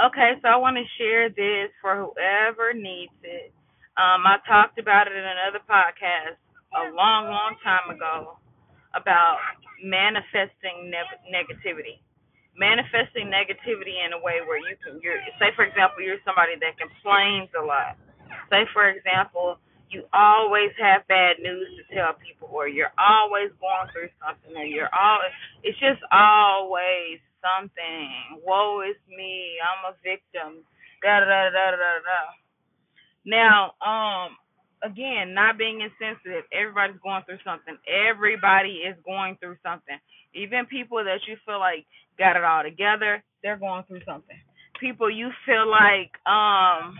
Okay, so I want to share this for whoever needs it. Um, I talked about it in another podcast a long, long time ago about manifesting ne- negativity. Manifesting negativity in a way where you can, you're, say for example, you're somebody that complains a lot. Say for example, you always have bad news to tell people, or you're always going through something, or you're always, it's just always something. Woe is me, I'm a victim. Da da da da da da. Now, um, again, not being insensitive. Everybody's going through something. Everybody is going through something. Even people that you feel like got it all together, they're going through something. People you feel like um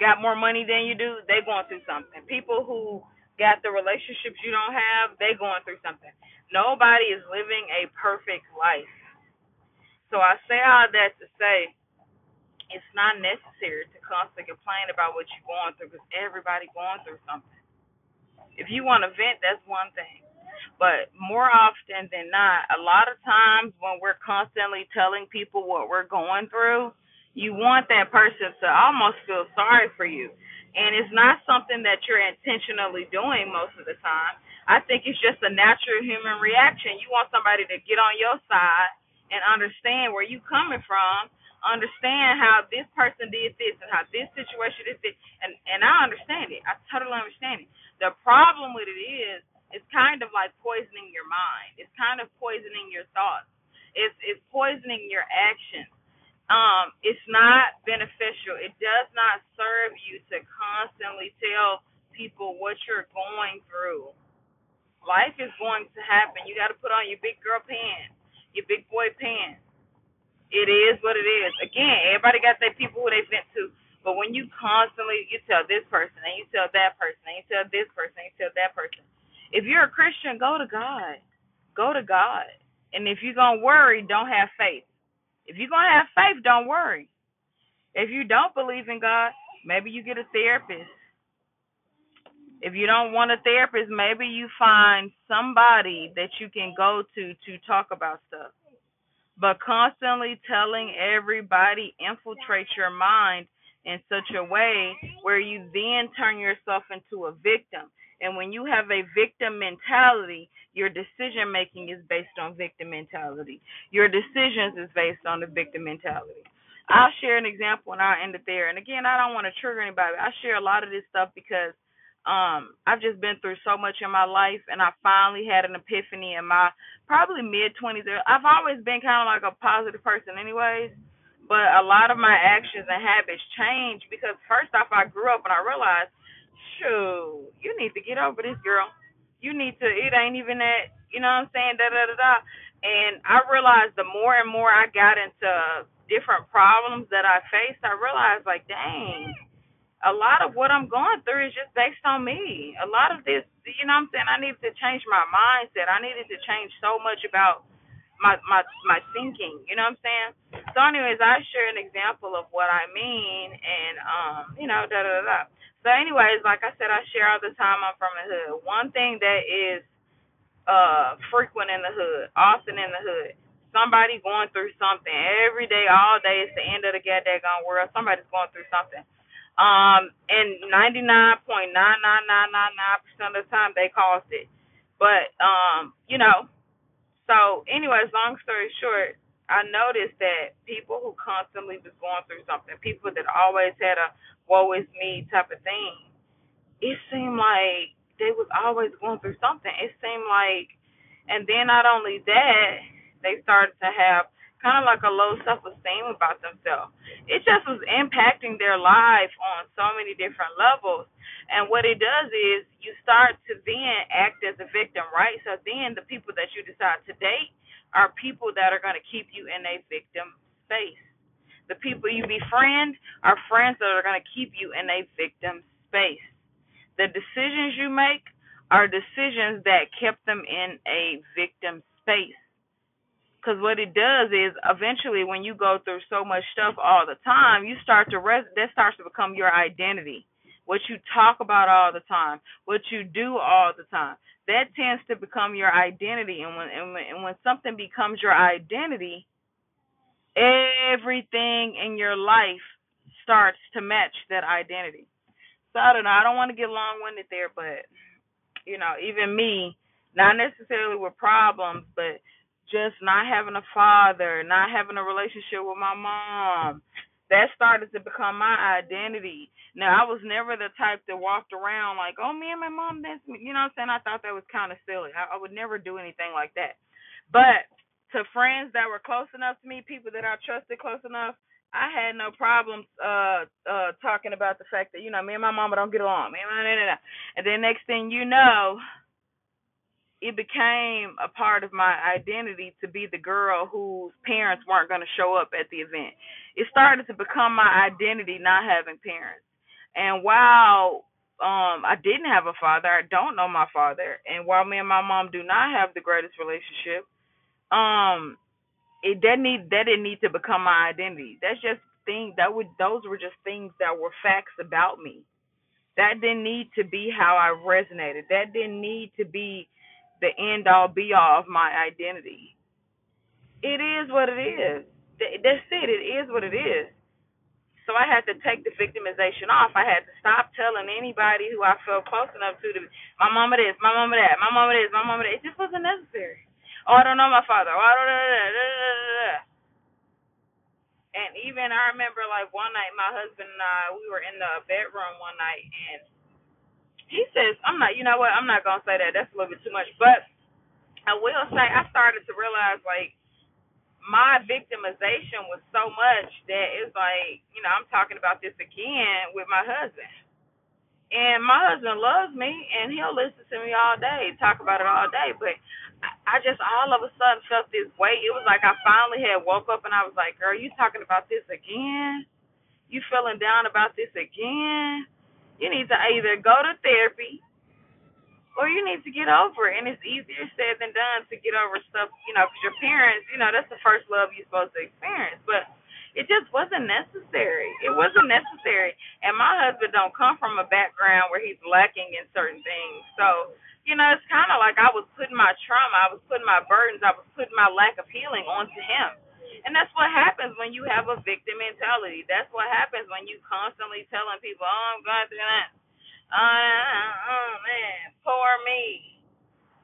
got more money than you do, they going through something. People who got the relationships you don't have, they going through something. Nobody is living a perfect life. So I say all that to say it's not necessary to constantly complain about what you're going through because everybody going through something. If you want to vent, that's one thing. But more often than not, a lot of times when we're constantly telling people what we're going through, you want that person to almost feel sorry for you. And it's not something that you're intentionally doing most of the time. I think it's just a natural human reaction. You want somebody to get on your side and understand where you are coming from understand how this person did this and how this situation is this, and and I understand it. I totally understand it. The problem with it is, it's kind of like poisoning your mind. It's kind of poisoning your thoughts. It's it's poisoning your actions. Um, it's not beneficial. It does not serve you to constantly tell people what you're going through. Life is going to happen. You got to put on your big girl pants, your big boy pants it is what it is. Again, everybody got their people who they vent to. But when you constantly you tell this person and you tell that person and you tell this person and you tell that person, if you're a Christian, go to God. Go to God. And if you're gonna worry, don't have faith. If you're gonna have faith, don't worry. If you don't believe in God, maybe you get a therapist. If you don't want a therapist, maybe you find somebody that you can go to to talk about stuff but constantly telling everybody infiltrates your mind in such a way where you then turn yourself into a victim. And when you have a victim mentality, your decision making is based on victim mentality. Your decisions is based on the victim mentality. I'll share an example and I'll end it there. And again, I don't want to trigger anybody. I share a lot of this stuff because um I've just been through so much in my life and I finally had an epiphany in my probably mid 20s. I've always been kind of like a positive person anyways, but a lot of my actions and habits changed because first off I grew up and I realized, shoot, you need to get over this girl. You need to it ain't even that, you know what I'm saying, da da da da. And I realized the more and more I got into different problems that I faced, I realized like, dang, a lot of what I'm going through is just based on me. A lot of this, you know what I'm saying? I needed to change my mindset. I needed to change so much about my my my thinking, you know what I'm saying? So anyways, I share an example of what I mean and um, you know, da da da. So anyways, like I said, I share all the time I'm from the hood. One thing that is uh frequent in the hood, often in the hood, somebody going through something. Every day, all day, it's the end of the goddamn world. Somebody's going through something. Um, and 99.99999% of the time they caused it. But, um, you know, so anyways, long story short, I noticed that people who constantly was going through something, people that always had a woe is me type of thing, it seemed like they was always going through something. It seemed like, and then not only that, they started to have kind of like a low self esteem about themselves. It just was impacting their life on so many different levels. And what it does is you start to then act as a victim, right? So then the people that you decide to date are people that are going to keep you in a victim space. The people you befriend are friends that are going to keep you in a victim space. The decisions you make are decisions that kept them in a victim space. Because what it does is eventually, when you go through so much stuff all the time, you start to res- that starts to become your identity. What you talk about all the time, what you do all the time, that tends to become your identity. And when and when, and when something becomes your identity, Everything in your life starts to match that identity. So I don't know. I don't want to get long winded there, but you know, even me, not necessarily with problems, but just not having a father, not having a relationship with my mom, that started to become my identity. Now I was never the type that walked around like, oh me and my mom dance you know what I'm saying? I thought that was kinda silly. I, I would never do anything like that. But to friends that were close enough to me, people that I trusted close enough, I had no problems uh uh talking about the fact that, you know, me and my mama don't get along. Me and my and then next thing you know, it became a part of my identity to be the girl whose parents weren't going to show up at the event. It started to become my identity not having parents. And while um I didn't have a father, I don't know my father, and while me and my mom do not have the greatest relationship, um it that need that didn't need to become my identity. That's just things that would those were just things that were facts about me. That didn't need to be how I resonated. That didn't need to be the end all be all of my identity. It is what it is. That's it. It is what it is. So I had to take the victimization off. I had to stop telling anybody who I felt close enough to, to my mama this, my mama that, my mama this, my mama that. It just wasn't necessary. Oh, I don't know my father. Oh, I don't know. And even I remember like one night, my husband and I, we were in the bedroom one night, and he says, I'm not, you know what, I'm not to say that. That's a little bit too much. But I will say, I started to realize, like, my victimization was so much that it's like, you know, I'm talking about this again with my husband. And my husband loves me, and he'll listen to me all day, talk about it all day. But I just all of a sudden felt this weight. It was like I finally had woke up, and I was like, "Girl, you talking about this again? You feeling down about this again?" You need to either go to therapy or you need to get over it. And it's easier said than done to get over stuff, you know, because your parents, you know, that's the first love you're supposed to experience. But it just wasn't necessary. It wasn't necessary. And my husband don't come from a background where he's lacking in certain things. So, you know, it's kind of like I was putting my trauma, I was putting my burdens, I was putting my lack of healing onto him. And that's what happens when you have a victim mentality. That's what happens when you constantly telling people, "Oh, I'm going through that." Uh, oh man, poor me.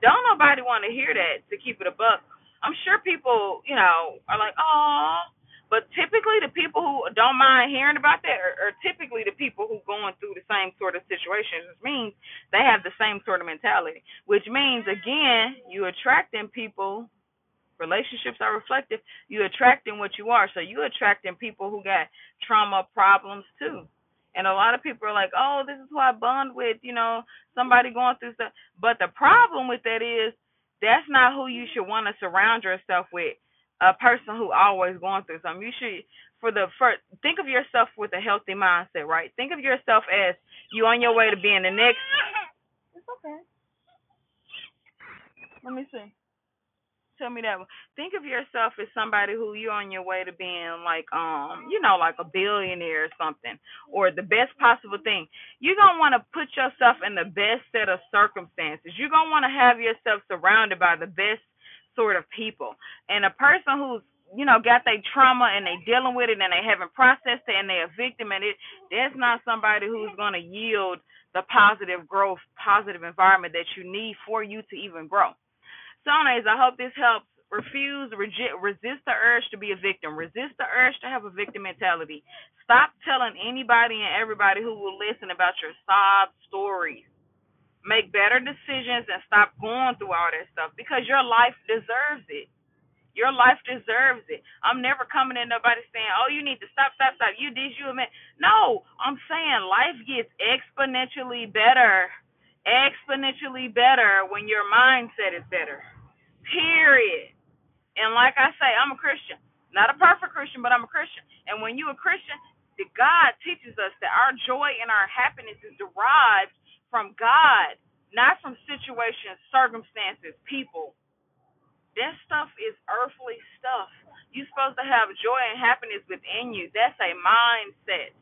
Don't nobody want to hear that. To keep it a buck, I'm sure people, you know, are like, "Oh," but typically the people who don't mind hearing about that are, are typically the people who going through the same sort of situations. Which means they have the same sort of mentality. Which means again, you attracting people relationships are reflective. You attracting what you are. So you attracting people who got trauma problems too. And a lot of people are like, oh, this is who I bond with, you know, somebody going through stuff. But the problem with that is that's not who you should want to surround yourself with. A person who always going through something. You should, for the first, think of yourself with a healthy mindset, right? Think of yourself as you on your way to being the next. It's okay. Let me see tell me that. One. Think of yourself as somebody who you're on your way to being like, um, you know, like a billionaire or something, or the best possible thing. You're gonna want to put yourself in the best set of circumstances. You're gonna want to have yourself surrounded by the best sort of people. And a person who's you know, got their trauma and they dealing with it and they haven't processed it and they're a victim and it that's not somebody who's gonna yield the positive growth, positive environment that you need for you to even grow. Sonays, I hope this helps. Refuse, reject, resist the urge to be a victim. Resist the urge to have a victim mentality. Stop telling anybody and everybody who will listen about your sob stories. Make better decisions and stop going through all that stuff because your life deserves it. Your life deserves it. I'm never coming in nobody saying, "Oh, you need to stop, stop, stop." You did, you admit. No, I'm saying life gets exponentially better, exponentially better when your mindset is better. Period. And like I say, I'm a Christian. Not a perfect Christian, but I'm a Christian. And when you're a Christian, God teaches us that our joy and our happiness is derived from God, not from situations, circumstances, people. That stuff is earthly stuff. You're supposed to have joy and happiness within you. That's a mindset.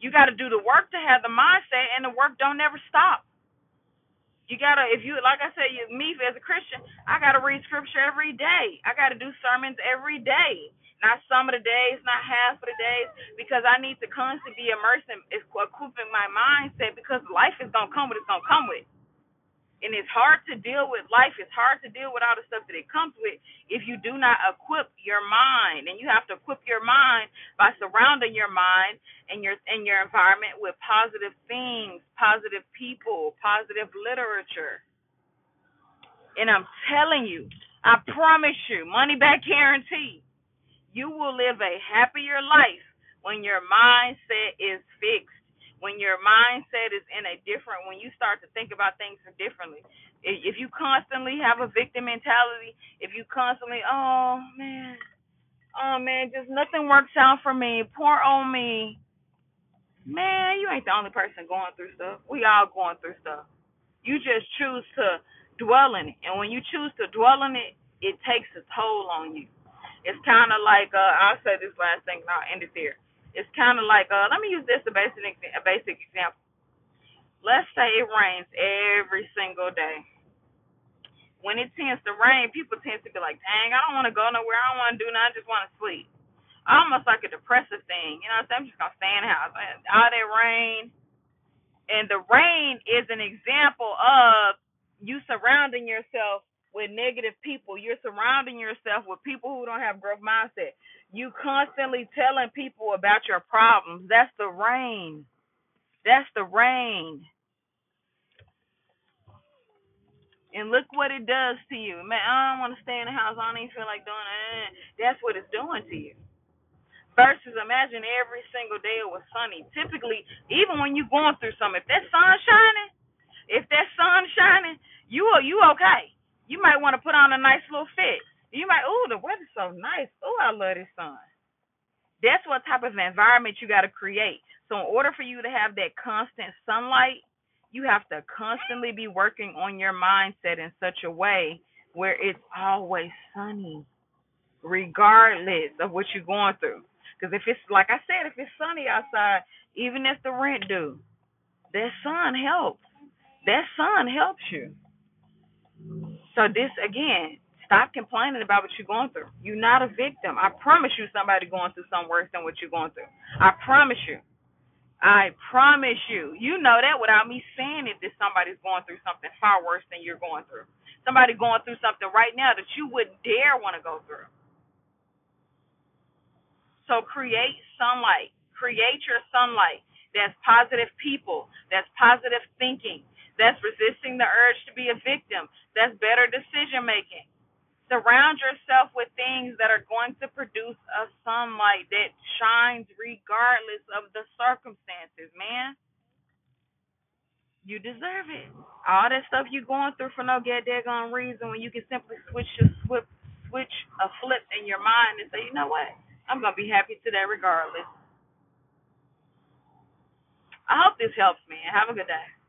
You got to do the work to have the mindset, and the work don't never stop. You gotta, if you, like I said, you, me as a Christian, I gotta read scripture every day. I gotta do sermons every day. Not some of the days, not half of the days, because I need to constantly be immersing, equipping my mindset because life is gonna come what it's gonna come with. And it's hard to deal with life. It's hard to deal with all the stuff that it comes with if you do not equip your mind. And you have to equip your mind by surrounding your mind and your and your environment with positive things, positive people, positive literature. And I'm telling you, I promise you, money back guarantee, you will live a happier life when your mindset is fixed when your mindset is in a different when you start to think about things differently. If you constantly have a victim mentality if you constantly oh man oh man just nothing works out for me poor old me. Man you ain't the only person going through stuff. We all going through stuff. You just choose to dwell in it. And when you choose to dwell in it it takes a toll on you it's kind of like uh, i'll say this last thing and i'll end it there it's kind of like uh, let me use this a basic a basic example. Let's say it rains every single day. When it tends to rain, people tend to be like, "Dang, I don't want to go nowhere. I don't want to do nothing. I just want to sleep." Almost like a depressive thing, you know. what I'm, saying? I'm just gonna stay in the house. All that rain, and the rain is an example of you surrounding yourself with negative people. You're surrounding yourself with people who don't have growth mindset. You constantly telling people about your problems. That's the rain. That's the rain. And look what it does to you. Man, I don't want to stay in the house. I don't even feel like doing it. That's what it's doing to you. Versus imagine every single day it was sunny. Typically, even when you're going through something, if that sun's shining, if that sun's shining, you are you okay. You might want to put on a nice little fit. You might, oh, the weather's so nice. Oh, I love this sun. That's what type of environment you got to create. So, in order for you to have that constant sunlight, you have to constantly be working on your mindset in such a way where it's always sunny, regardless of what you're going through. Because if it's like I said, if it's sunny outside, even if the rent due, that sun helps. That sun helps you. So this again, Stop complaining about what you're going through. You're not a victim. I promise you somebody going through something worse than what you're going through. I promise you. I promise you. You know that without me saying it that somebody's going through something far worse than you're going through. Somebody going through something right now that you wouldn't dare want to go through. So create sunlight. Create your sunlight. That's positive people. That's positive thinking. That's resisting the urge to be a victim. That's better decision making. Surround yourself with things that are going to produce a sunlight that shines regardless of the circumstances, man. You deserve it. All that stuff you're going through for no daggone reason when you can simply switch, switch a flip in your mind and say, you know what? I'm gonna be happy today regardless. I hope this helps, man. Have a good day.